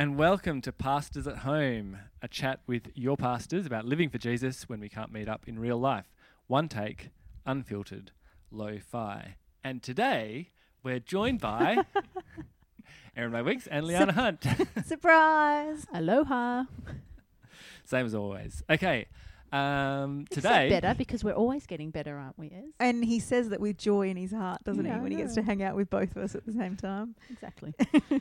and welcome to Pastors at Home, a chat with your pastors about living for Jesus when we can't meet up in real life. One take, unfiltered, lo fi. And today we're joined by Erin May Wicks and Liana Hunt. Surprise! Aloha. Same as always. Okay, um, It's today. better because we're always getting better, aren't we? Ez? And he says that with joy in his heart, doesn't Yeah, he? When he gets to hang out with both of us at the same time. Exactly.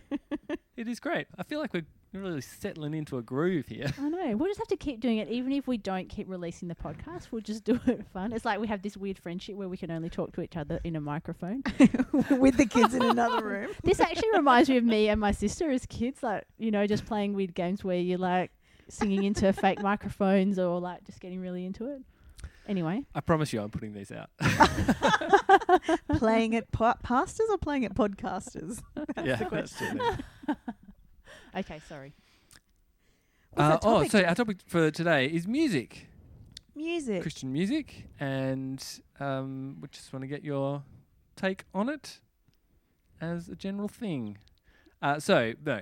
It is great. I feel like we're really settling into a groove here. I know. We'll just have to keep doing it, even if we don't keep releasing the podcast. We'll just do it for fun. It's like we have this weird friendship where we can only talk to each other in a microphone. with the kids in another room. this actually reminds me of me and my sister as kids, like you know, just playing weird games where you're like singing into fake microphones or like just getting really into it. Anyway, I promise you I'm putting these out. playing at pa- pastors or playing at podcasters? yeah, the that's okay, sorry. Uh, oh, topic? so our topic for today is music. Music. Christian music, and um, we just want to get your take on it as a general thing. Uh, so, no,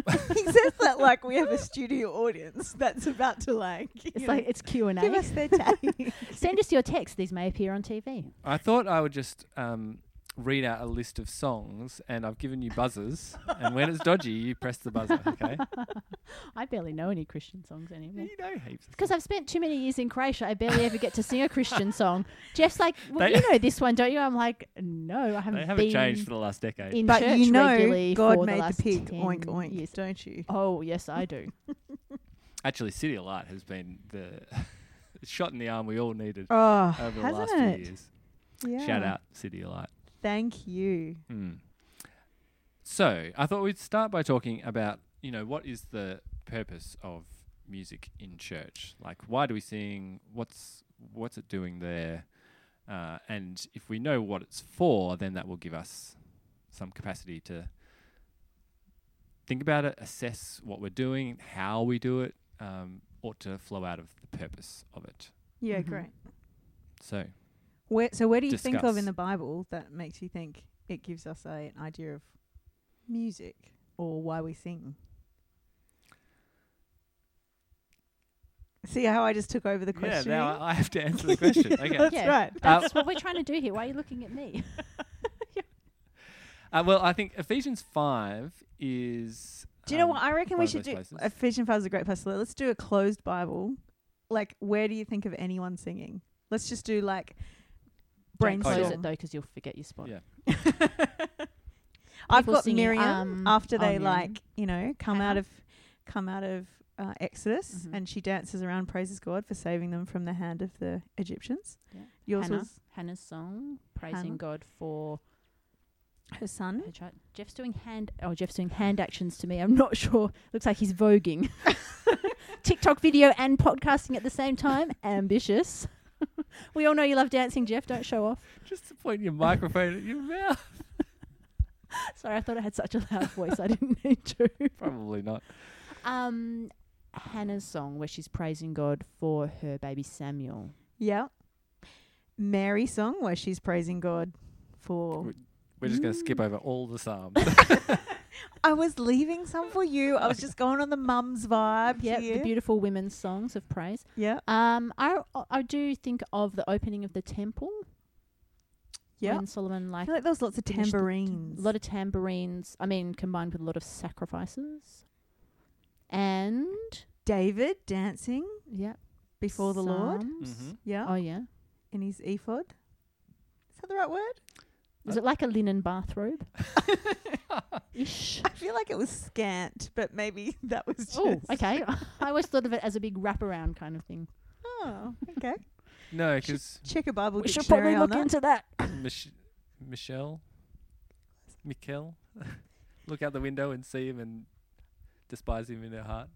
he says that like we have a studio audience that's about to like. It's you like it's Q and give A. us their take. Send us your text. These may appear on TV. I thought I would just um, read out a list of songs, and I've given you buzzers, and when it's dodgy, you press the buzzer. Okay? I barely know any Christian songs anymore. you know heaps. Because. I've spent too many years in Croatia, I barely ever get to sing a Christian song. Jeff's like, well, They- you know this one, don't you? I'm like, no, I haven't. they haven't been changed for the last decade. in but church you know, regularly God for made the, the, last pig 10 oink oink, years. don't you? Oh yes, I do. Actually, CityAlight has been the shot in the arm we all needed Oh, over the last it? few years. Yeah. Shout out CityAlight. Thank you. Mm. So I thought we'd start by talking about, you know, what is the purpose of music in church? Like, why do we sing? What's what's it doing there? Uh, and if we know what it's for, then that will give us some capacity to think about it, assess what we're doing, how we do it, um, ought to flow out of the purpose of it. Yeah, Mhm. great. So Where, so where do you think of in the Bible that makes you think it gives us a, an idea of music or why we sing? See how I just took over the question? yeah, now I have to answer the question. Okay. That's Yeah. right. That's what we're trying to do here. Why are you looking at me? Uh, well, I think Ephesians 5 is. Do you know um, what? I reckon we should do. places. Ephesians 5 is a great place to live. Let's do a closed Bible. Like, where do you think of anyone singing? Let's just do like Don't close it though, because you'll forget your spot. Yeah. I've People got singing, Miriam um, after oh, they Miriam. like you know come out of come out of uh, Exodus Mhm. and she dances around praises God for saving them from the hand of the Egyptians. Yeah. Yours Hannah, was Hannah's song, praising Hannah. God for her son. her child. Jeff's doing hand. Oh, Jeff's doing hand actions to me. I'm not sure. Looks like he's voguing. TikTok video and podcasting at the same time. Ambitious. we all know you love dancing, Jeff. Don't show off. Just to point your microphone at your mouth. Sorry, I thought I had such a loud voice. I didn't need to. Probably not. Um, Hannah's song where she's praising God for her baby Samuel. Yeah. Mary song where she's praising God for. We- We're just going to skip over all the Psalms. I was leaving some for you. I was just going on the mum's vibe. Yep, here. the beautiful women's songs of praise. yeah. Um, I I do think of the opening of the temple. Yeah. when Solomon I like feel like there was lots of tambourines. A lot of tambourines. I mean, combined with a lot of sacrifices. And David dancing yeah, before the Lord. Psalms. Mhm. Yeah. Oh yeah. In his ephod. Is that the right word? Is it like a linen bathrobe? Ish. I feel like it was scant, but maybe that was just. Oh, okay. I always thought of it as a big wraparound kind of thing. Oh, okay. no, because Check a Bible We should probably look that. into that. Mich- Michelle, Michal, look out the window and see him and despise him in her heart.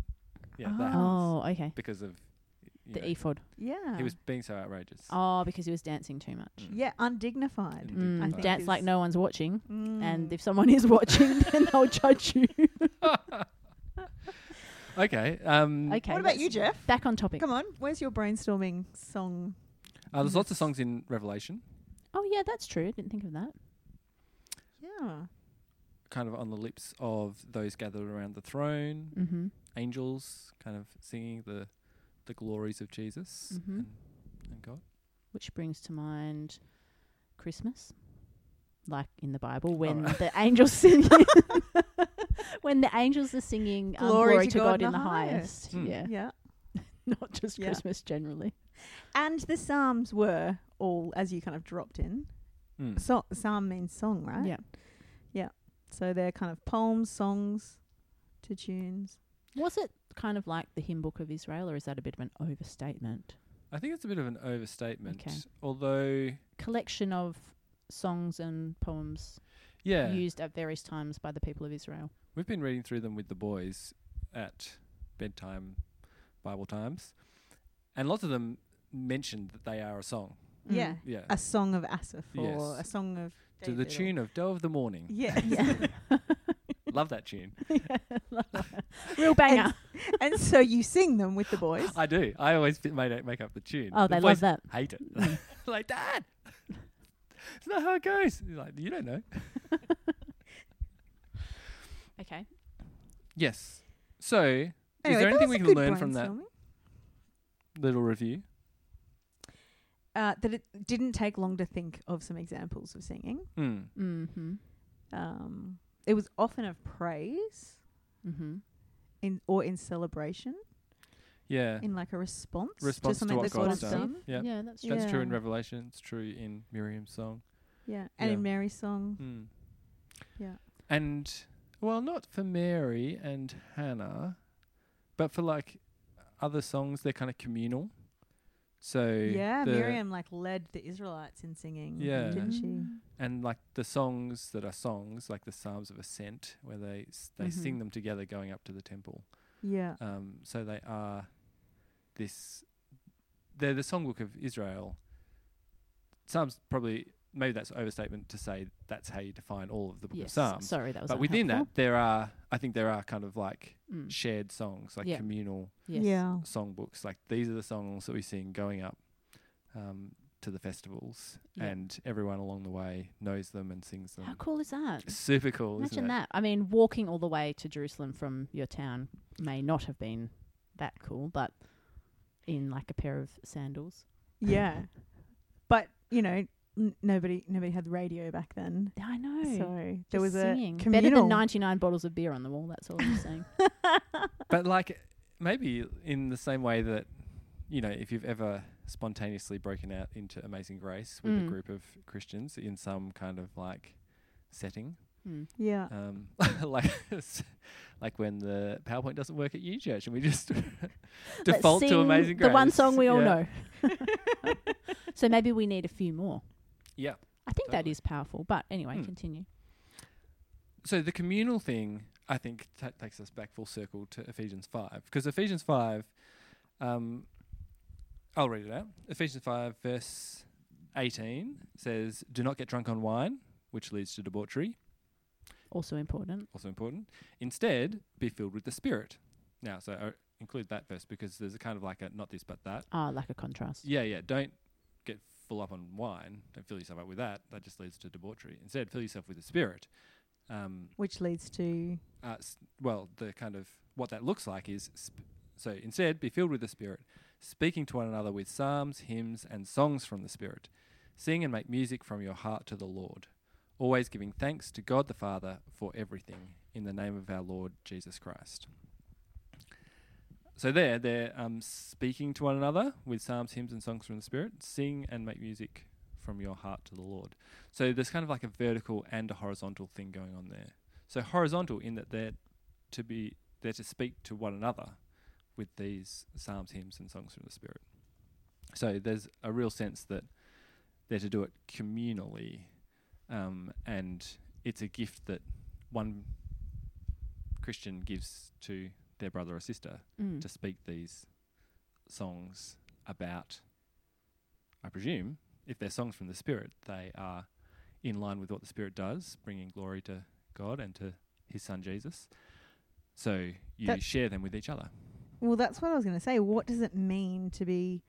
Yeah, that happens Oh, okay. because of you The know, ephod. yeah. he was being so outrageous. Oh, because he was dancing too much. Mm. yeah, undignified. Mm. I Mm, think dance like no one's watching. Mm. And if someone is watching, then they'll judge you. Okay. Um, Okay. what about you, Jeff? Back on topic. Come on, where's your brainstorming song? uh, there's lots of songs in Revelation. Oh yeah, that's true. I didn't think of that. Yeah. kind of on the lips of those gathered around the throne, Mm-hmm. angels kind of singing the the glories of Jesus Mhm. and, and God. Which brings to mind Christmas, like in the Bible, when right. the angels sing. when the angels are singing um, glory, to God, in the highest. Hmm. Yeah. Yeah. Not just Yeah. Christmas generally. And the Psalms were all, as you kind of dropped in, Mm. so, Psalm means song, right? Yeah. Yeah. So they're kind of poems, songs to tunes. Was it kind of like the hymn book of Israel, or is that a bit of an overstatement? I think it's a bit of an overstatement. Okay. Although, Collection of songs and poems yeah, used at various times by the people of Israel. we've been reading through them with the boys at bedtime Bible times, and lots of them mentioned that they are a song. Yeah. Mm. Yeah, A song of Asaph or Yes. a song of to the tune of "Doe of the Morning." Yeah. Yeah. Love that tune. Real banger. And so you sing them with the boys. I do. I always fi- made it, make up the tune. Oh, the they boys love that. Hate it. Mm. like Dad. It's not how it goes. He's like, you don't know. Okay. Yes. So, Anyway, is there that anything was we a can good learn from that brainstorming. little review? Uh, that it didn't take long to think of some examples of singing. Mm. Mm-hmm. Um, it was often of praise Mm-hmm. In or in celebration, Yeah. in like a response, Response to to something what that God God's has done. done. Yeah. Yeah, that's true. That's true in Revelation. It's true in Miriam's song. Yeah, and Yeah. in Mary's song. Mm. Yeah. And, well, not for Mary and Hannah, but for like other songs, they're kind of communal. So, Yeah, Miriam like led the Israelites in singing, Yeah. didn't she? And like the songs that are songs, like the Psalms of Ascent, where they s- they sing Mhm. them together going up to the temple. Yeah, Um, so they are this. They're the songbook of Israel. Psalms probably maybe that's overstatement to say that's how you define all of the book Yes. of Psalms. Sorry, that was But within that, there are I think there are kind of like Mm. shared songs, like Yeah. communal Yes. yeah, songbooks. Like these are the songs that we sing going up um, to the festivals, Yeah. and everyone along the way knows them and sings them. How cool is that? Super cool, Imagine isn't it? that. I mean, walking all the way to Jerusalem from your town may not have been that cool, but in like a pair of sandals. yeah. But you know, n- nobody nobody had radio back then, I know. so Just there was singing. a better than 99 bottles of beer on the wall. That's all I'm saying. But like maybe in the same way that you know, if you've ever spontaneously broken out into Amazing Grace with Mm. a group of Christians in some kind of like setting, Hmm. yeah, um, like like when the PowerPoint doesn't work at U Church and we just default to Amazing Grace. The one song we all Yeah. know. so maybe we need a few more. Yeah. I think that Totally. is powerful. But anyway, Hmm. continue. So the communal thing, I think, ta takes us back full circle to Ephesians five, because Ephesians five, um, I'll read it out. Ephesians five, verse eighteen says, "Do not get drunk on wine, which leads to debauchery." Also important. Also important. Instead, be filled with the Spirit. Now, so I include that verse because there's a kind of like a not this but that. Ah, like a contrast. Yeah, yeah. Don't get full up on wine. Don't fill yourself up with that. That just leads to debauchery. Instead, fill yourself with the Spirit. Um, which leads to uh, s- well, the kind of what that looks like is sp- so instead be filled with the Spirit, speaking to one another with psalms, hymns, and songs from the Spirit. Sing and make music from your heart to the Lord, always giving thanks to God the Father for everything in the name of our Lord Jesus Christ. So there, they're um, speaking to one another with psalms, hymns, and songs from the Spirit. Sing and make music from your heart to the Lord. So there's kind of like a vertical and a horizontal thing going on there. So horizontal in that they're to be they're to speak to one another with these psalms, hymns, and songs from the Spirit. So there's a real sense that they're to do it communally, um, and it's a gift that one Christian gives to their brother or sister Mm. to speak these songs about. I presume if they're songs from the Spirit, they are in line with what the Spirit does, bringing glory to God and to His Son Jesus. So you That- share them with each other. Well, that's what I was going to say. What does it mean to be?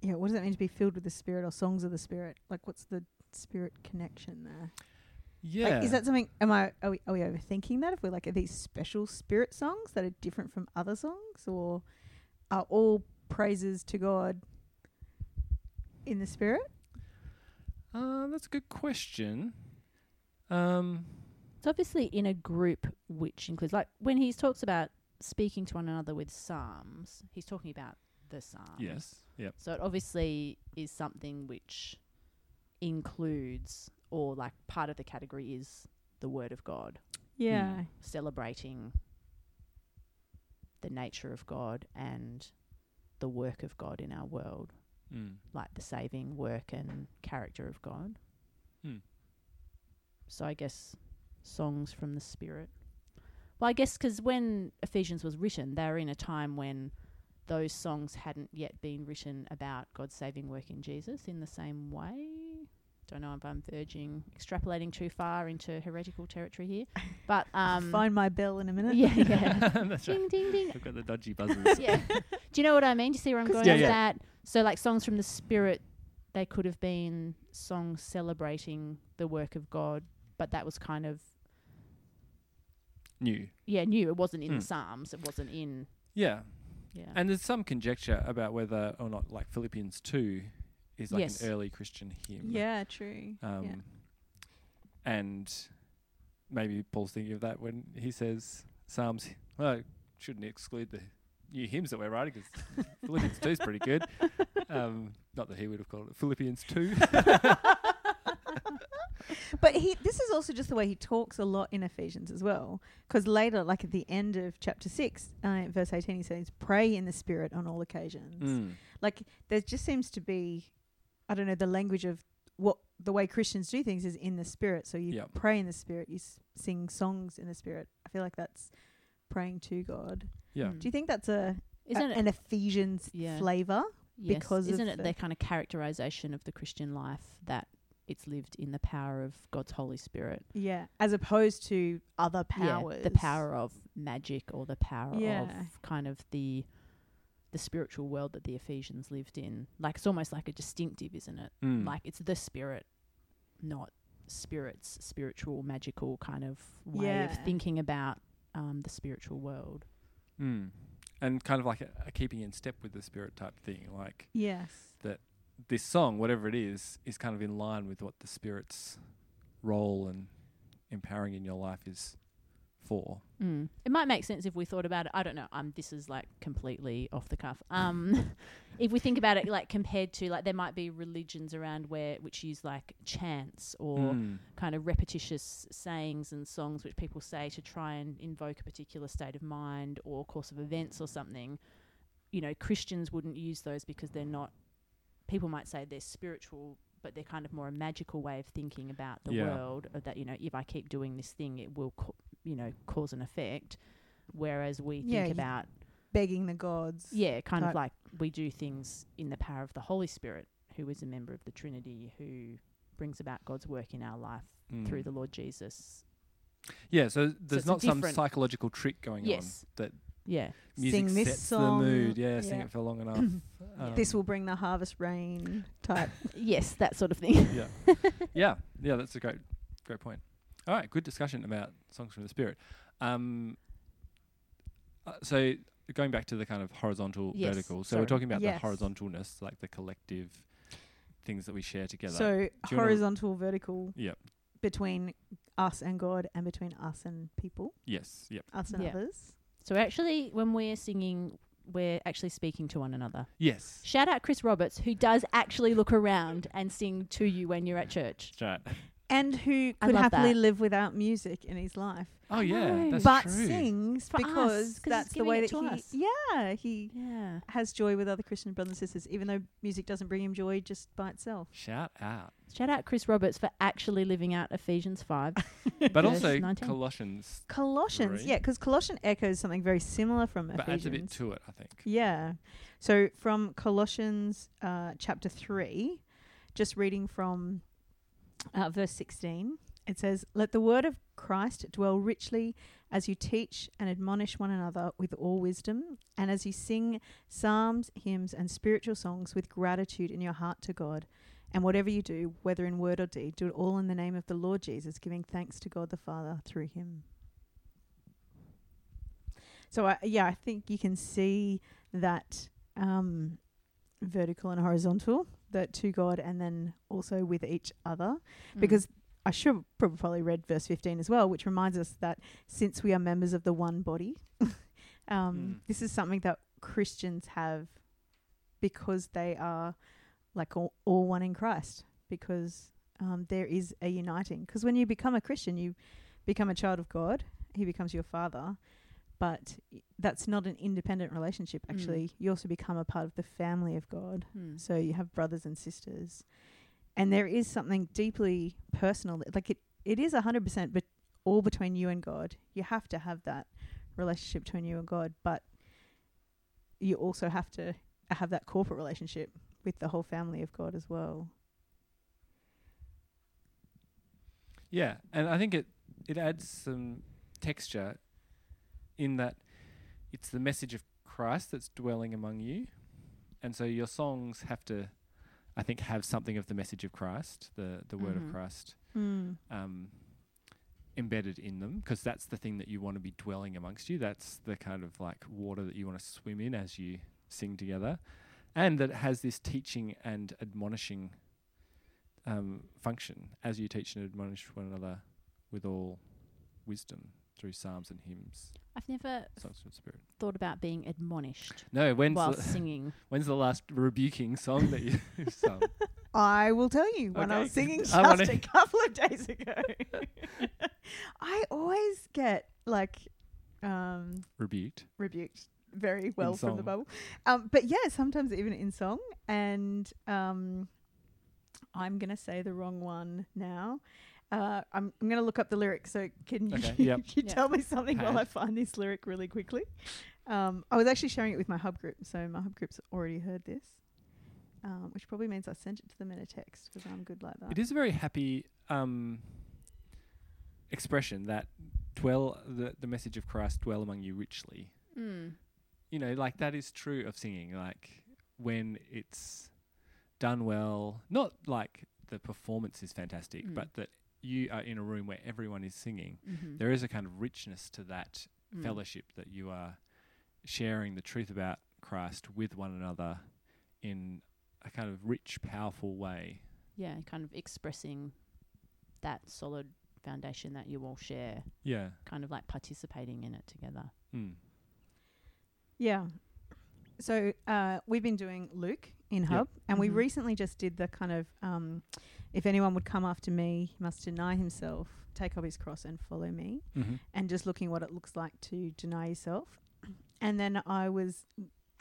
Yeah, what does it mean to be filled with the Spirit or songs of the Spirit? Like, what's the Spirit connection there? Yeah. Like, is that something? Am I? Are we, are we overthinking that? If we're like, are these special spirit songs that are different from other songs, or are all praises to God in the spirit? Uh, that's a good question. Um, It's obviously in a group which includes, like, when he talks about speaking to one another with psalms, he's talking about the psalms. yes. Yep. So it obviously is something which includes, or like part of the category is the Word of God, Yeah. celebrating the nature of God and the work of God in our world, Mm. like the saving work and character of God. Hmm. So I guess songs from the Spirit. Well, I guess 'cause when Ephesians was written, they were in a time when those songs hadn't yet been written about God's saving work in Jesus in the same way. Don't know if I'm verging, extrapolating too far into heretical territory here, but um, Find my bell in a minute. yeah, yeah, That's right. ding, ding, ding. We've got the dodgy buzzers. yeah. Do you know what I mean? Do you see where I'm going Yeah, with yeah. that? So, like songs from the Spirit, they could have been songs celebrating the work of God, but that was kind of New. yeah new. It wasn't in the Mm. Psalms. It wasn't in Yeah. yeah. And there's some conjecture about whether or not, like Philippians 2 is like Yes. an early Christian hymn. Yeah, true. Um, yeah. And maybe Paul's thinking of that when he says Psalms, well, shouldn't exclude the new hymns that we're writing because Philippians 2 is pretty good. Um, not that he would have called it Philippians 2. But he, this is also just the way he talks a lot in Ephesians as well. Because later, like at the end of chapter 6, uh, verse 18, he says, Pray in the Spirit on all occasions. Mm. Like, there just seems to be, I don't know, the language of what the way Christians do things is in the Spirit. So you Yep. pray in the Spirit, you s- sing songs in the Spirit. I feel like that's praying to God. Yeah. Mm. Do you think that's a, Isn't a- it an Ephesians Yeah. flavor? yes, because isn't it the- their kind of characterization of the Christian life that it's lived in the power of God's Holy Spirit? Yeah. As opposed to other powers. Yeah, the power of magic or the power Yeah. of kind of the the spiritual world that the Ephesians lived in. Like it's almost like a distinctive, isn't it? Mm. Like it's the spirit, not spirits, spiritual, magical kind of way Yeah. of thinking about um, the spiritual world. Mm. And kind of like a, a keeping in step with the spirit type thing. Like Yes. This song, whatever it is, is kind of in line with what the spirit's role and empowering in your life is for. Mm. It might make sense if we thought about it. I don't know. Um, this is like completely off the cuff. Um, if we think about it, like compared to like there might be religions around where which use like chants or Mm. kind of repetitious sayings and songs which people say to try and invoke a particular state of mind or course of events or something. You know, Christians wouldn't use those because they're not. People might say they're spiritual, but they're kind of more a magical way of thinking about the Yeah. world. Or that you know, if I keep doing this thing, it will, co- you know, cause an effect. Whereas we Yeah, think you- about Begging the gods. yeah, kind of like we do things in the power of the Holy Spirit, who is a member of the Trinity, who brings about God's work in our life through Mm. the Lord Jesus. Yeah, so there's it's a not some psychological trick going Yes. on that Yeah. music Sing this sets song. the mood. Yeah, sing it for long enough. Um, this will bring the harvest rain type. yes, that sort of thing. yeah, yeah, yeah. That's a great, great point. All right, good discussion about songs from the spirit. Um, uh, so going back to the kind of horizontal, Yes, vertical. So sorry. we're talking about Yes. the horizontalness, like the collective things that we share together. So you horizontal, vertical Yep. between us and God and between us and people, yes, yep, us and Yeah. others. So actually, when we're singing, we're actually speaking to one another. yes. Shout out Chris Roberts, who does actually look around and sing to you when you're at church. That's right. And who I could love happily that. live without music in his life. Oh yeah, know. that's but true. sings For us, because 'cause he's that's the giving way it that to he us. Yeah, he Yeah. has joy with other Christian brothers and sisters, even though music doesn't bring him joy just by itself. Shout out. Shout out Chris Roberts for actually living out Ephesians 5. But Verse also 19. Colossians, Colossians, Three. yeah, because Colossian echoes something very similar from Ephesians. but adds a bit to it, I think. Yeah. So from Colossians uh, chapter 3, just reading from uh, verse 16, it says, Let the word of Christ dwell richly as you teach and admonish one another with all wisdom, and as you sing psalms, hymns, and spiritual songs with gratitude in your heart to God. And whatever you do, whether in word or deed, do it all in the name of the Lord Jesus, giving thanks to God the Father through him. So, I, yeah, I think you can see that um, vertical and horizontal, that to God and then also with each other. Mm. Because I should have probably read verse 15 as well, which reminds us that since we are members of the one body, um, Mm. this is something that Christians have because they are like all, all one in Christ, because um, there is a uniting. Because when you become a Christian, you become a child of God, He becomes your father. But i- that's not an independent relationship. Mm. Actually, you also become a part of the family of God. Mm. So you have brothers and sisters. And there is something deeply personal. Like it, it is 100% but all between you and God. You have to have that relationship between you and God, but you also have to have that corporate relationship with the whole family of God as well. Yeah, and I think it it adds some texture in that it's the message of Christ that's dwelling among you, and so your songs have to, I think, have something of the message of Christ, the the word Mhm. of Christ, Mm. um, embedded in them, because that's the thing that you want to be dwelling amongst you. That's the kind of like water that you want to swim in as you sing together, and that it has this teaching and admonishing um, function as you teach and admonish one another with all wisdom through psalms and hymns, I've never songs from the spirit. thought about being admonished No, when's while the, singing. when's the last rebuking song that you sung? I will tell you when I was singing I just wanna- a couple of days ago. I always get like um, Rebuked. rebuked very well from the song. Bible. Um, but yeah, sometimes even in song. And um, I'm going to say the wrong one now. Uh, I'm, I'm going to look up the lyric. So can you, Okay, yep. you Yeah. tell me something while I find this lyric really quickly? Um, I was actually sharing it with my hub group. So my hub group's already heard this. Um, which probably means I sent it to them in a text because I'm good like that. It is a very happy um, expression that dwell the the message of Christ dwell among you richly. Mm. You know, like that is true of singing. Like when it's done well, not like the performance is fantastic, Mm. but that you are in a room where everyone is singing. Mm-hmm. There is a kind of richness to that Mm. fellowship that you are sharing the truth about Christ with one another in a kind of rich, powerful way. Yeah, kind of expressing that solid foundation that you all share, Yeah. kind of like participating in it together. Mm. Yeah. So uh, we've been doing Luke in Yep. Hub, and we Mhm. recently just did the kind of um, if anyone would come after me, he must deny himself, take up his cross, and follow me. Mm-hmm. And just looking what it looks like to deny yourself. And then I was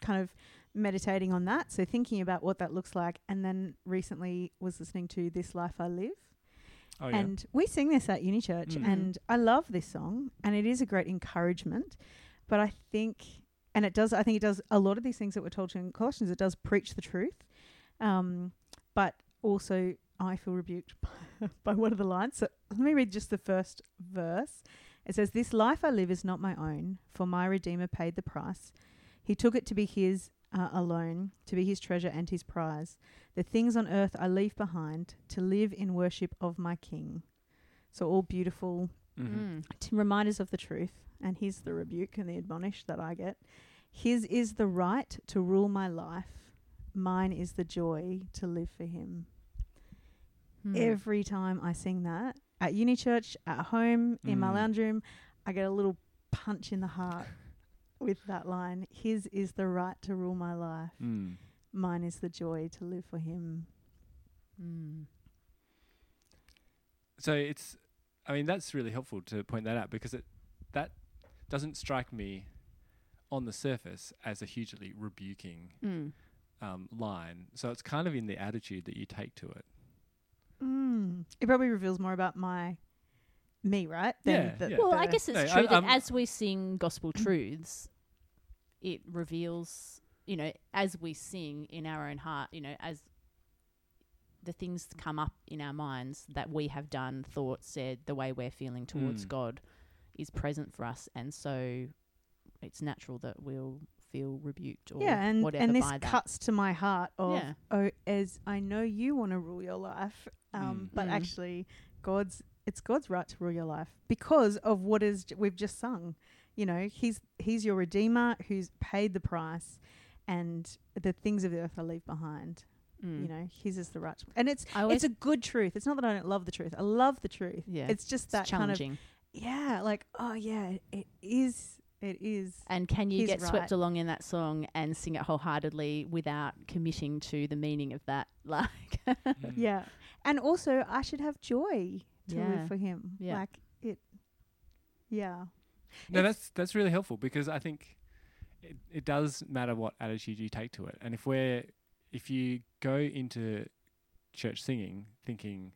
kind of meditating on that, so thinking about what that looks like. And then recently was listening to This Life I Live. Oh yeah. And we sing this at Uni Church, Mm. and I love this song, and it is a great encouragement. But I think, and it does, I think it does a lot of these things that we're told to in Colossians. It does preach the truth, um, but also I feel rebuked by one of the lines. So let me read just the first verse. It says, "This life I live is not my own, for my Redeemer paid the price. He took it to be his uh, alone, to be his treasure and his prize." The things on earth I leave behind to live in worship of my King. So, all beautiful mm-hmm. Mm. t- reminders of the truth. And here's the rebuke and the admonish that I get. His is the right to rule my life. Mine is the joy to live for him. Mm. Every time I sing that at uni church, at home, in my Mm. lounge room, I get a little punch in the heart with that line. His is the right to rule my life. Mm. Mine is the joy to live for him. Mm. So it's, I mean, that's really helpful to point that out because it that doesn't strike me on the surface as a hugely rebuking Mm. um, line. So it's kind of in the attitude that you take to it. Mm. It probably reveals more about my me, right? Yeah, the- yeah. Well, I guess it's No, true I- that I'm- as we sing gospel truths, it reveals, you know, as we sing in our own heart, you know, as the things come up in our minds that we have done, thought, said, the way we're feeling towards Mm. God is present for us. And so it's natural that we'll feel rebuked or yeah, and whatever and this cuts to my heart of Yeah. oh, as I know you want to rule your life, um, Mm. but Mm. actually, God's it's God's right to rule your life because of what is j- we've just sung. You know, he's he's your redeemer who's paid the price, and the things of the earth I leave behind. Mm. You know, his is the right, to- and it's I it's a good truth. It's not that I don't love the truth. I love the truth. Yeah. it's just it's that kind of challenging. yeah, like oh yeah, it is. It is. and can you he's get swept along in that song and sing it wholeheartedly without committing to the meaning of that? Like, Mm. Yeah. And also, I should have joy to Yeah. live for him. Yeah. Like it. Yeah. No, It's- that's that's really helpful because I think it, it does matter what attitude you take to it. And if we're if you go into church singing thinking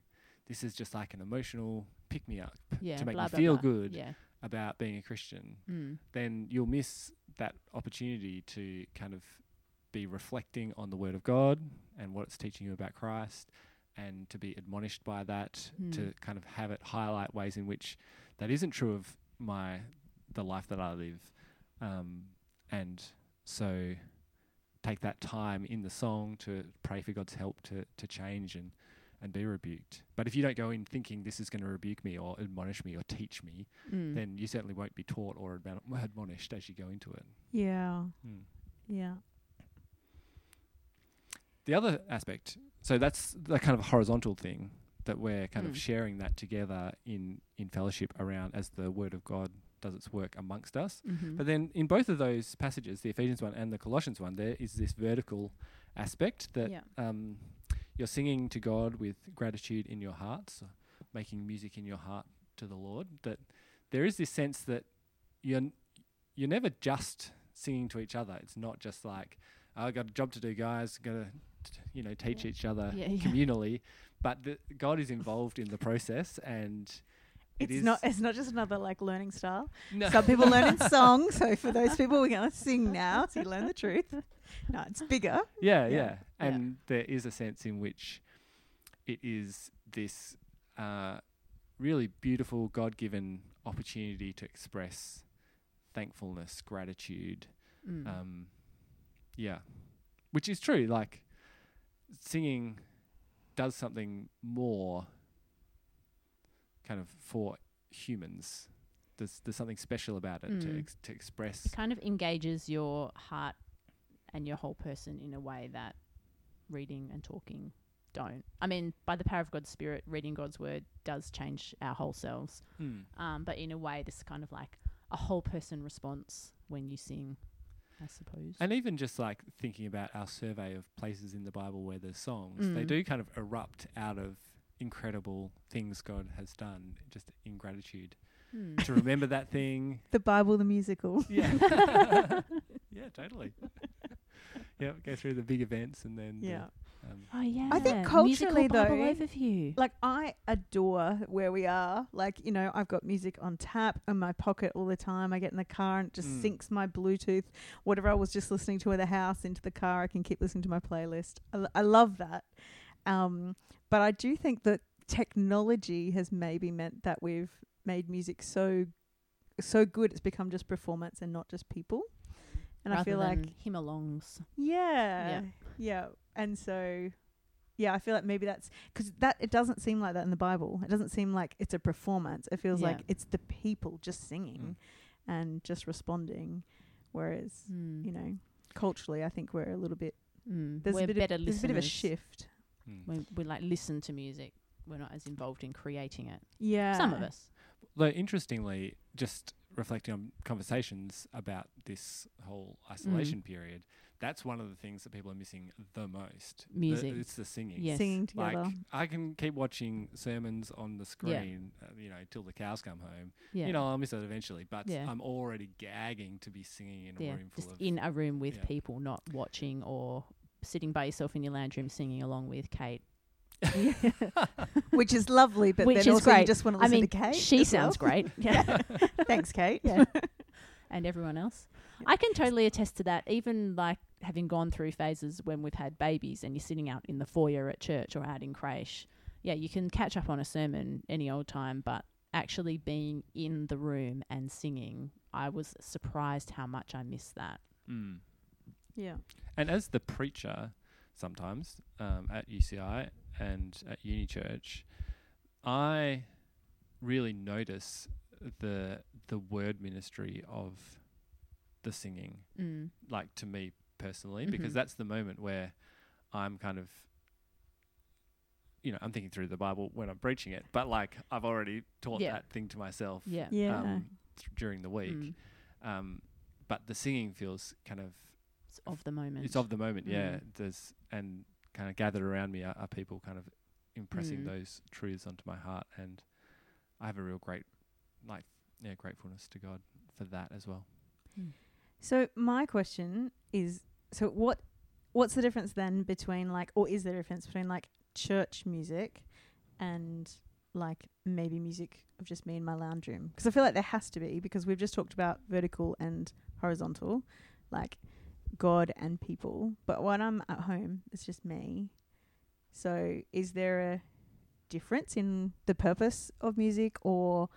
this is just like an emotional pick me up yeah, to make blah, me blah, feel blah. good Yeah. About being a Christian, Mm. then you'll miss that opportunity to kind of be reflecting on the Word of God and what it's teaching you about Christ, and to be admonished by that, to Mm. kind of have it highlight ways in which that isn't true of my the life that I live, um, and so take that time in the song to pray for God's help to to change and and be rebuked. But if you don't go in thinking this is going to rebuke me or admonish me or teach me, Mm. then you certainly won't be taught or admon- admonished as you go into it. Yeah. Hmm. Yeah. The other aspect, so that's the kind of horizontal thing that we're kind Mm. of sharing that together in in fellowship around as the Word of God does its work amongst us. Mhm. But then in both of those passages, the Ephesians one and the Colossians one, there is this vertical aspect that Yeah. um, you're singing to God with gratitude in your hearts, or making music in your heart to the Lord. That there is this sense that you're n- you're never just singing to each other. It's not just like "Oh, I got a job to do, guys. Got to you know teach Yeah. each other Yeah, yeah. communally, but the, God is involved in the process and. It It's not. It's not just another like learning style. no. Some people learn in song, so for those people, we're gonna sing now, so you learn the truth. No, it's bigger. Yeah, Yeah, yeah. yeah. And there is a sense in which it is this uh, really beautiful, God given opportunity to express thankfulness, gratitude. Mm. Um, yeah. Which is true. Like, singing does something more kind of for humans. There's, there's something special about it to, Mm. ex- to express. It kind of engages your heart and your whole person in a way that reading and talking don't. I mean, by the power of God's Spirit, reading God's Word does change our whole selves. Hmm. Um, but in a way, this is kind of like a whole person response when you sing, I suppose. And even just like thinking about our survey of places in the Bible where there's songs, they Mm. do kind of erupt out of incredible things God has done, just in gratitude. Hmm. to remember that thing. The Bible, the musical. Yeah. yeah, totally. yeah, go through the big events and then. the, Yeah. um, Oh yeah. I think Musical culturally, Bible though, overview. Like I adore where we are. Like you know, I've got music on tap in my pocket all the time. I get in the car and it just Mm. syncs my Bluetooth. Whatever I was just listening to at the house into the car, I can keep listening to my playlist. I, l- I love that. Um, but I do think that technology has maybe meant that we've made music so so good it's become just performance and not just people. And Rather I feel like hymn alongs. yeah, yeah, And so, yeah, I feel like maybe that's because that it doesn't seem like that in the Bible. It doesn't seem like it's a performance. It feels Yeah. like it's the people just singing and just responding. Whereas, Mm. you know, culturally, I think we're a little bit. Mm. There's We're a bit better of, there's a bit of a shift. Mm. We, we like listen to music. We're not as involved in creating it. Yeah, Some of us. Though interestingly, just reflecting on conversations about this whole isolation period, that's one of the things that people are missing the most. The- Music. it's the singing. Yes. singing together. Like I can keep watching sermons on the screen, uh, you know, till the cows come home. Yeah. You know, I'll miss it eventually, but Yeah. I'm already gagging to be singing in a yeah. room full Just of. in a room with yeah. people, not watching or sitting by yourself in your lounge room singing along with Kate. which is lovely, but Which then is also you just want to I listen mean, to Kate. she as well. sounds great. Yeah. Thanks, Kate. yeah. and everyone else. Yeah. I can totally attest to that. Even like having gone through phases when we've had babies and you're sitting out in the foyer at church or out in creche. Yeah, you can catch up on a sermon any old time, but actually being in the room and singing, I was surprised how much I missed that. Mm. Yeah. And as the preacher, sometimes um, at UCI and at Uni Church, I really notice the the word ministry of the singing. Mm. Like to me personally, because Mhm. that's the moment where I'm kind of, you know, I'm thinking through the Bible when I'm preaching it, but like I've already taught Yeah. that thing to myself Yeah. Yeah. um, th- during the week. Mm. Um, but the singing feels kind of It's of the moment. it's of the moment, yeah. Mm. There's and kind of gathered around me are, are people kind of impressing Mm. those truths onto my heart, and I have a real great, like, yeah, gratefulness to God for that as well. So my question is, so what, what's the difference then between like, or is there a difference between like church music and like maybe music of just me in my lounge room? Because I feel like there has to be because we've just talked about vertical and horizontal, like God and people. But when I'm at home, it's just me. So is there a difference in the purpose of music or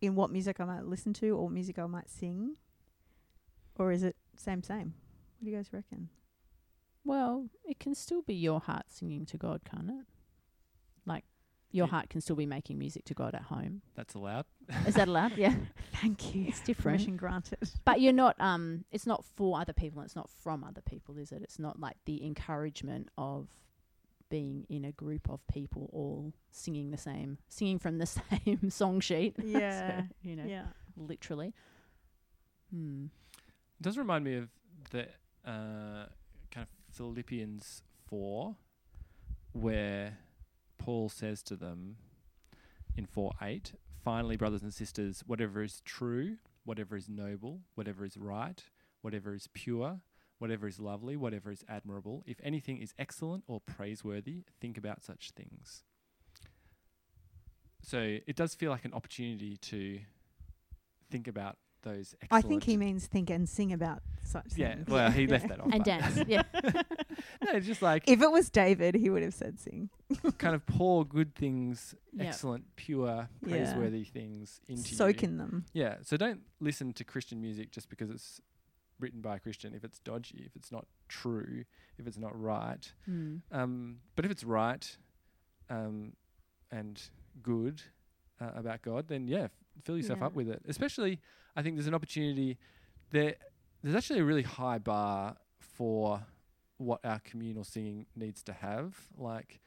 in what music I might listen to or music I might sing? Or is it same same? What do you guys reckon? Well, it can still be your heart singing to God, can't it? Like your Yeah. heart can still be making music to God at home. That's allowed. Is that allowed? yeah. Thank you. It's different. Permission granted. But you're not um it's not for other people and it's not from other people, is it? It's not like the encouragement of being in a group of people all singing the same singing from the same song sheet. So, Yeah. you know, Yeah. literally. Hmm. It does remind me of the uh, kind of Philippians 4, where Paul says to them in 4 8, finally, brothers and sisters, whatever is true, whatever is noble, whatever is right, whatever is pure, whatever is lovely, whatever is admirable, if anything is excellent or praiseworthy, think about such things. So it does feel like an opportunity to think about those I think he means think and sing about such things. yeah, things. well, he Yeah. left that off. And dance. Yeah. no, it's just like If it was David, he would have said sing. kind of pour good things, Yeah. excellent, pure, Yeah. praiseworthy things into Soak you. in them. Yeah, so don't listen to Christian music just because it's written by a Christian. If it's dodgy, if it's not true, if it's not right. Hmm. Um, but if it's right, um, and good uh, about God, then yeah, f- fill yourself Yeah. up with it. Especially, I think there's an opportunity there. There's actually a really high bar for what our communal singing needs to have. Like,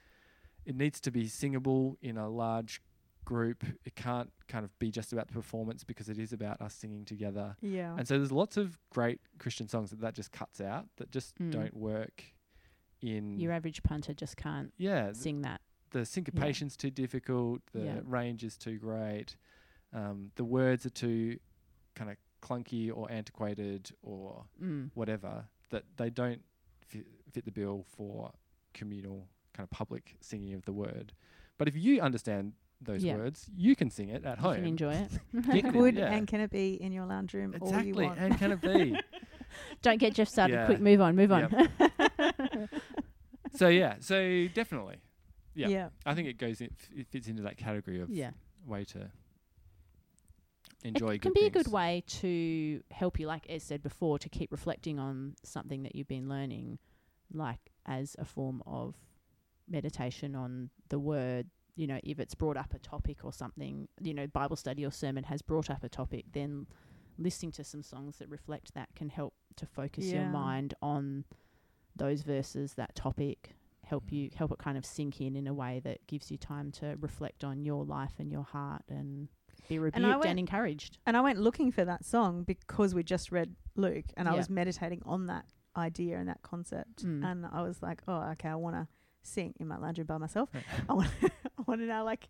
it needs to be singable in a large group. It can't kind of be just about the performance because it is about us singing together. Yeah. And so there's lots of great Christian songs that that just cuts out that just Mm. don't work in Your average punter just can't yeah sing that. the syncopation's too difficult, the Yeah. range is too great, um, the words are too kind of clunky or antiquated or Mm. whatever that they don't fit, fit the bill for communal kind of public singing of the word. But if you understand those Yeah. words, you can sing it at You home. can enjoy it. You Could yeah. and can it be in your lounge room all you Exactly, want? and can it be? Don't get Jeff started. Yeah. Quick, move on, move on. so yeah, so definitely, yeah. yeah. I think it goes in, f- it fits into that category of yeah. way to enjoy. it can good be a good way to help you, like as said before, to keep reflecting on something that you've been learning, like as a form of meditation on the word. You know, if it's brought up a topic or something, you know, Bible study or sermon has brought up a topic, then listening to some songs that reflect that can help to focus your mind on those verses, that topic, help you help it kind of sink in in a way that gives you time to reflect on your life and your heart and be rebuked and, went- encouraged. And I went looking for that song because we just read Luke and I was meditating on that idea and that concept. Mm. And I was like, oh, okay, I want to sing in my lounge room by myself. I want I want to now like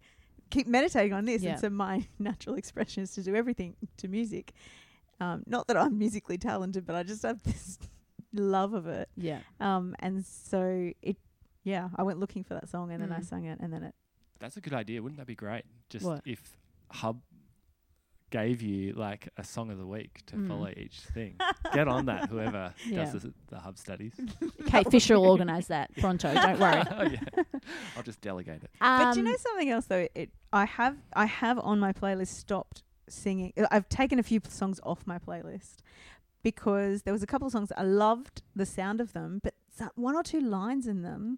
keep meditating on this. Yeah. And so my natural expression is to do everything to music. Um, not that I'm musically talented, but I just have this love of it. Yeah. Um, and so it, yeah, I went looking for that song and then I Mm. sang it and then it, That's a good idea. Wouldn't that be great? Just What? if Hub gave you like a song of the week to Mm. follow each thing. Get on that, whoever Yeah. does the, the Hub studies. Kate Fisher will organise that pronto. Don't worry. oh, yeah. I'll just delegate it. but do you Um, know something else though? It I have I have on my playlist stopped singing. uh, I've taken a few songs off my playlist, because there was a couple of songs I loved the sound of them, but one or two lines in them,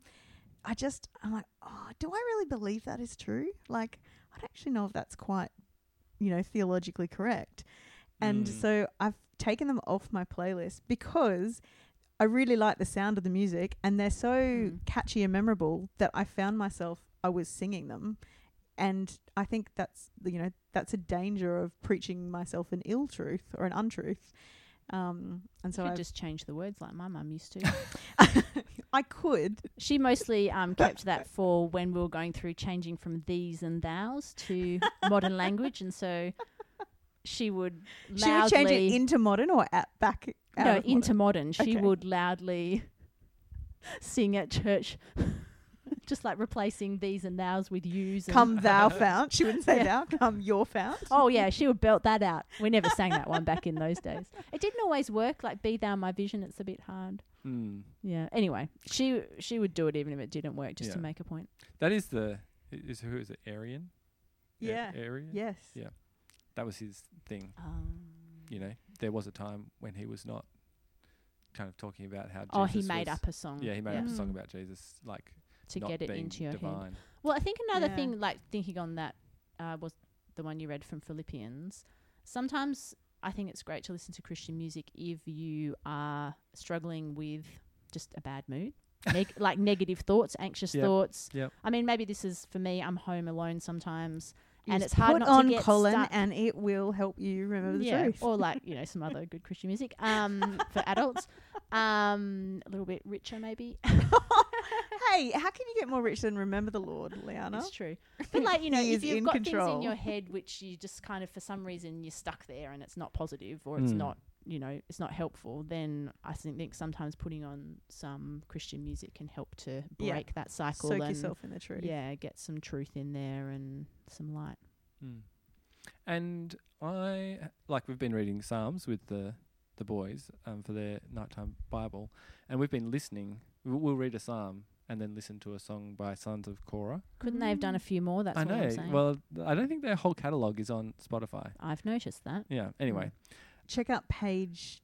I just I'm like, oh, do I really believe that is true? Like, I don't actually know if that's quite, you know, theologically correct. And Mm. so I've taken them off my playlist because I really like the sound of the music and they're so Mm. catchy and memorable that I found myself I was singing them. And I think that's the- you know that's a danger of preaching myself an ill truth or an untruth. Um, and So so I, just change the words like my mum used to. I could. she mostly um, kept that for when we were going through changing from these and thous to modern language, and so she would She would change it into modern or at back. out no of into modern. modern. She Okay. would loudly sing at church, just like replacing these and thous with yous. And Come thou fount. She wouldn't say Yeah. thou. Come your fount. Oh yeah, she would belt that out. We never sang that one back in those days. It didn't always work. Like "Be Thou My Vision," it's a bit hard. Mm. Yeah. Anyway, she she would do it even if it didn't work, just to make a point. That is the is who is it? Arian. A- Yeah. Arian. Yes. Yeah. That was his thing. Um, You know, there was a time when he was not kind of talking about how. oh, he Jesus made up a song. Yeah, he made up a song Mm. about Jesus, like to not get it being into your head. Well, I think another Yeah. thing, like thinking on that, uh, was the one you read from Philippians. Sometimes I think it's great to listen to Christian music if you are struggling with just a bad mood, neg- like negative thoughts, anxious Yep. thoughts. Yep. I mean, maybe this is for me. I'm home alone sometimes, and it's hard put not on to get Colin, stuck. and it will help you remember the yeah, truth. or like you know some other good Christian music um, for adults. Um, a little bit richer, maybe. hey, how can you get more rich than remember the Lord, Liana? It's true. But like, you know, if you've in got things in your head which you just kind of for some reason you're stuck there and it's not positive or it's Mm. not, you know, it's not helpful, then I think think sometimes putting on some Christian music can help to Yeah. break that cycle Soak and yourself in the truth. yeah, get some truth in there and some light. Mm. And I like we've been reading Psalms with the the boys um, for their nighttime Bible, and we've been listening. We'll, we'll read a psalm and then listen to a song by Sons of Korah. Couldn't they have done a few more? That's I what know. I'm saying. Well, th- I don't think their whole catalog is on Spotify. I've noticed that. Yeah. Anyway, Check out page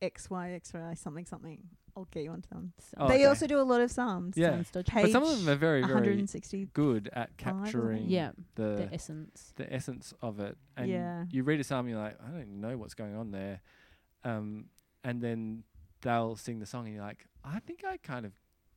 XYXY something something. I'll get you onto them. So Oh, they okay. also do a lot of psalms. Yeah. sounds dodgy. Page but some of them are very, very 160. good at capturing Yeah, the the essence. the essence of it. And Yeah. you read a psalm, you're like, I don't know what's going on there. Um, and then they'll sing the song, and you're like, I think I kind of.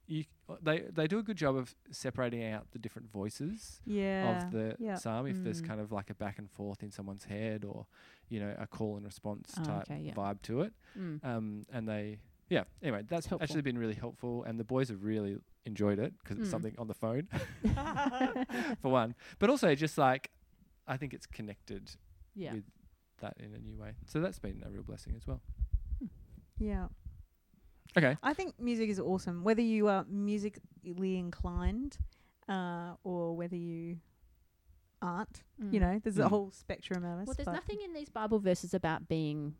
You, they they do a good job of separating out the different voices Yeah. of the yeah. psalm. If there's Mm. kind of like a back and forth in someone's head, or you know, a call and response Oh, type okay, yeah. vibe to it. Mm. Um, and they, yeah. Anyway, that's Helpful. actually been really helpful, and the boys have really enjoyed it because it's Mm. something on the phone, for one. But also just like, I think it's connected yeah. with that in a new way. So that's been a real blessing as well. Yeah. Okay. I think music is awesome. Whether you are musically inclined uh, or whether you aren't, you Mm. know, there's a Mm. whole spectrum of us. Well, there's nothing in these Bible verses about being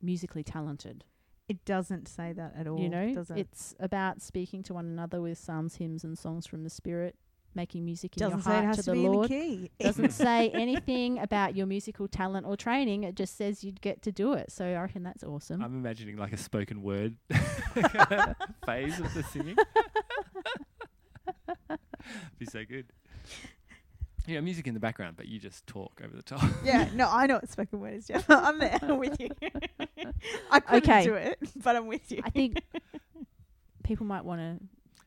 musically talented. It doesn't say that at all. you know, does it? it's about speaking to one another with psalms, hymns, and songs from the Spirit, making music in doesn't your say heart it has to to, the be Lord. in the key. Doesn't say anything about your musical talent or training. It just says you'd get to do it. So I reckon that's awesome. I'm imagining like a spoken word phase of the singing. Be so good. Yeah, music in the background, but you just talk over the top. yeah, no, I know what spoken word is, Jeff. I'm there I'm with you. I couldn't Okay. do it, but I'm with you. I think people might want to.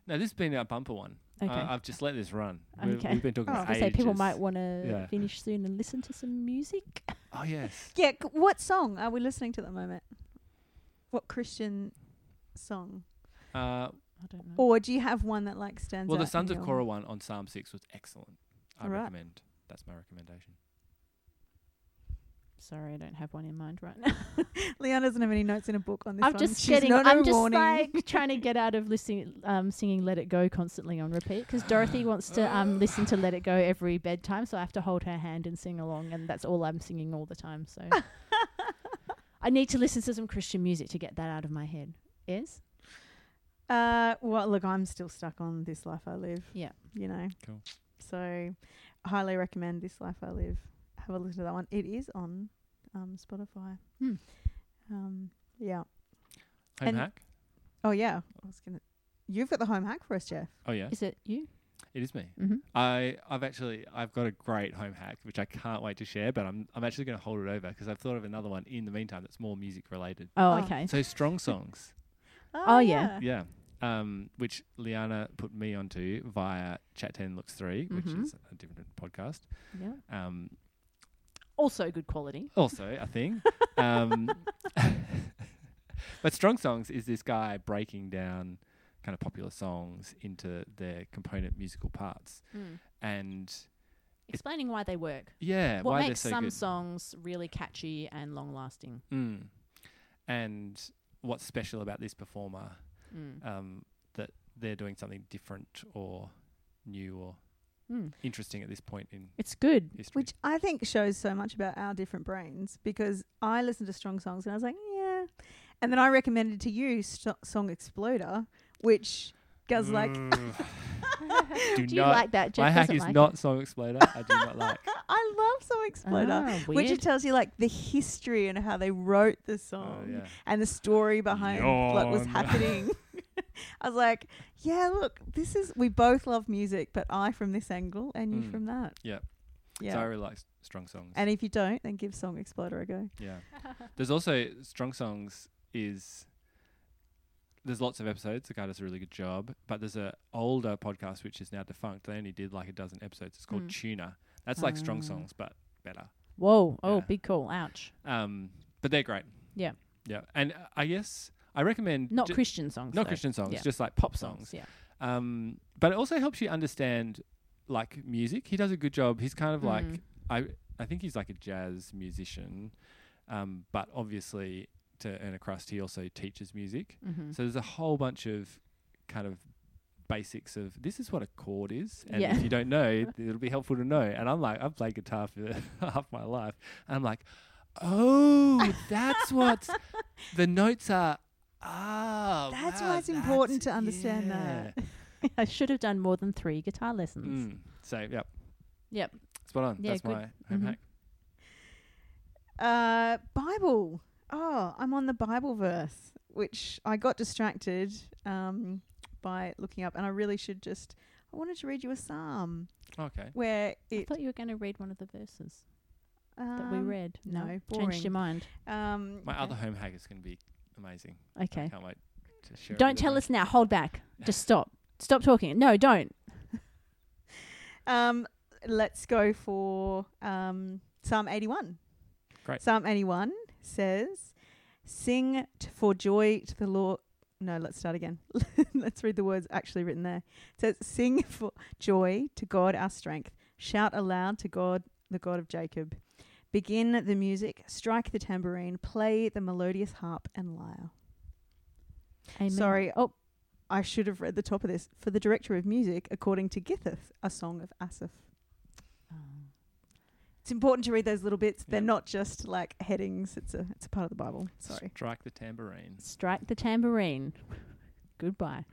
No, this has been our bumper one. Okay. Uh, I've just let this run. We've, Okay. we've been talking Oh. I for was gonna say people might want to Yeah. finish soon and listen to some music. Oh yes. Yeah, c- what song are we listening to at the moment? What Christian song? Uh, I don't know. Or do you have one that like stands well, out? the Sons of Korah one on Psalm six was excellent. I Alright. recommend. That's my recommendation. Sorry, I don't have one in mind right now. Leanne doesn't have any notes in a book on this I'm one. just She's getting. I'm just warning. like trying to get out of listening, um, singing "Let It Go" constantly on repeat because Dorothy wants to um listen to "Let It Go" every bedtime, so I have to hold her hand and sing along, and that's all I'm singing all the time. So I need to listen to some Christian music to get that out of my head. Is Uh, well, look, I'm still stuck on This Life I Live. Yeah. You know. Cool. So, highly recommend This Life I Live. Have a listen to that one. It is on um, Spotify. Hmm. Um, Yeah. Home And- hack. Oh yeah. I was gonna. You've got the home hack for us, Jeff. Oh yeah, Is it you? it is me. Mm-hmm. I I've actually I've got a great home hack which I can't wait to share, but I'm I'm actually going to hold it over because I've thought of another one in the meantime that's more music related. Oh, Oh. okay. So strong songs, Oh, yeah. yeah, um, which Liana put me onto via Chat Ten Looks Three, which Mhm. is a different podcast. Yeah. Um, Also good quality. also a thing. um, but Strong Songs is this guy breaking down kind of popular songs into their component musical parts, and Explaining why they work. yeah, what why makes they're so some good. songs really catchy and long lasting. Mm. And what's special about this performer Mm. um, that they're doing something different or new or Mm. interesting at this point in It's good. history. Which I think shows so much about our different brains because I listened to strong songs and I was like, yeah. And then I recommended to you St- Song Exploder, which goes like, Mm. do, Do you not. like that? Jeff my hack is like not it. Song Exploder. I do not like. I love Song Exploder. Ah, Which it tells you like the history and how they wrote the Oh, song yeah. and the story behind what was happening. I was like, yeah, look, this is we both love music, but I from this angle and you Mm. from that. Yeah. Yeah. So I really like s- strong songs. and if you don't, then give Song Exploder a go. yeah. There's also strong songs is there's lots of episodes. The guy does a really good job, but there's a older podcast which is now defunct. They only did like a dozen episodes. It's called Mm. Tuna. That's like strong Ah. songs, but better. Whoa. Oh, Yeah. big call. Ouch. Um, but they're great. Yeah. Yeah, and uh, I guess I recommend Not ju- Christian songs. not though. Christian songs, Yeah. just like pop songs. Yeah. Um, but it also helps you understand like music. He does a good job. He's kind of like Mm. I I think he's like a jazz musician, um, but obviously to earn a crust, he also teaches music. Mm-hmm. So there's a whole bunch of kind of basics of this is what a chord is, and Yeah. if you don't know, it'll be helpful to know. And I'm like, I've played guitar for half my life, and I'm like, oh, that's what the notes are. Ah, That's wow, why it's important to understand yeah. that. I should have done more than three guitar lessons. Mm. So, yep. Yep. Spot on. Yeah, That's good. my home Mhm. hack. Uh, Bible. Oh, I'm on the Bible verse, which I got distracted um, by looking up, and I really should just. I wanted to read you a psalm Okay. where I thought you were going to read one of the verses that we um, read. no, changed boring. your mind. Um, My Okay. other home hack is going to be amazing. I Okay. can't wait to share. Don't with tell us now. Hold back. Just stop. Stop talking. No, don't. Um, let's go for um, Psalm 81. Great. Psalm 81 says, Sing t- for joy to the Lord. No, let's start again. let's read the words actually written there. It says, Sing for joy to God our strength. Shout aloud to God, the God of Jacob. Begin the music, strike the tambourine, play the melodious harp and lyre. Amen. Sorry. Oh, I should have read the top of this. For the director of music, according to Gittith, a song of Asaph. Oh. It's important to read those little bits. They're not just like headings. It's a it's a part of the Bible. Sorry. Strike the tambourine. Strike the tambourine. Goodbye.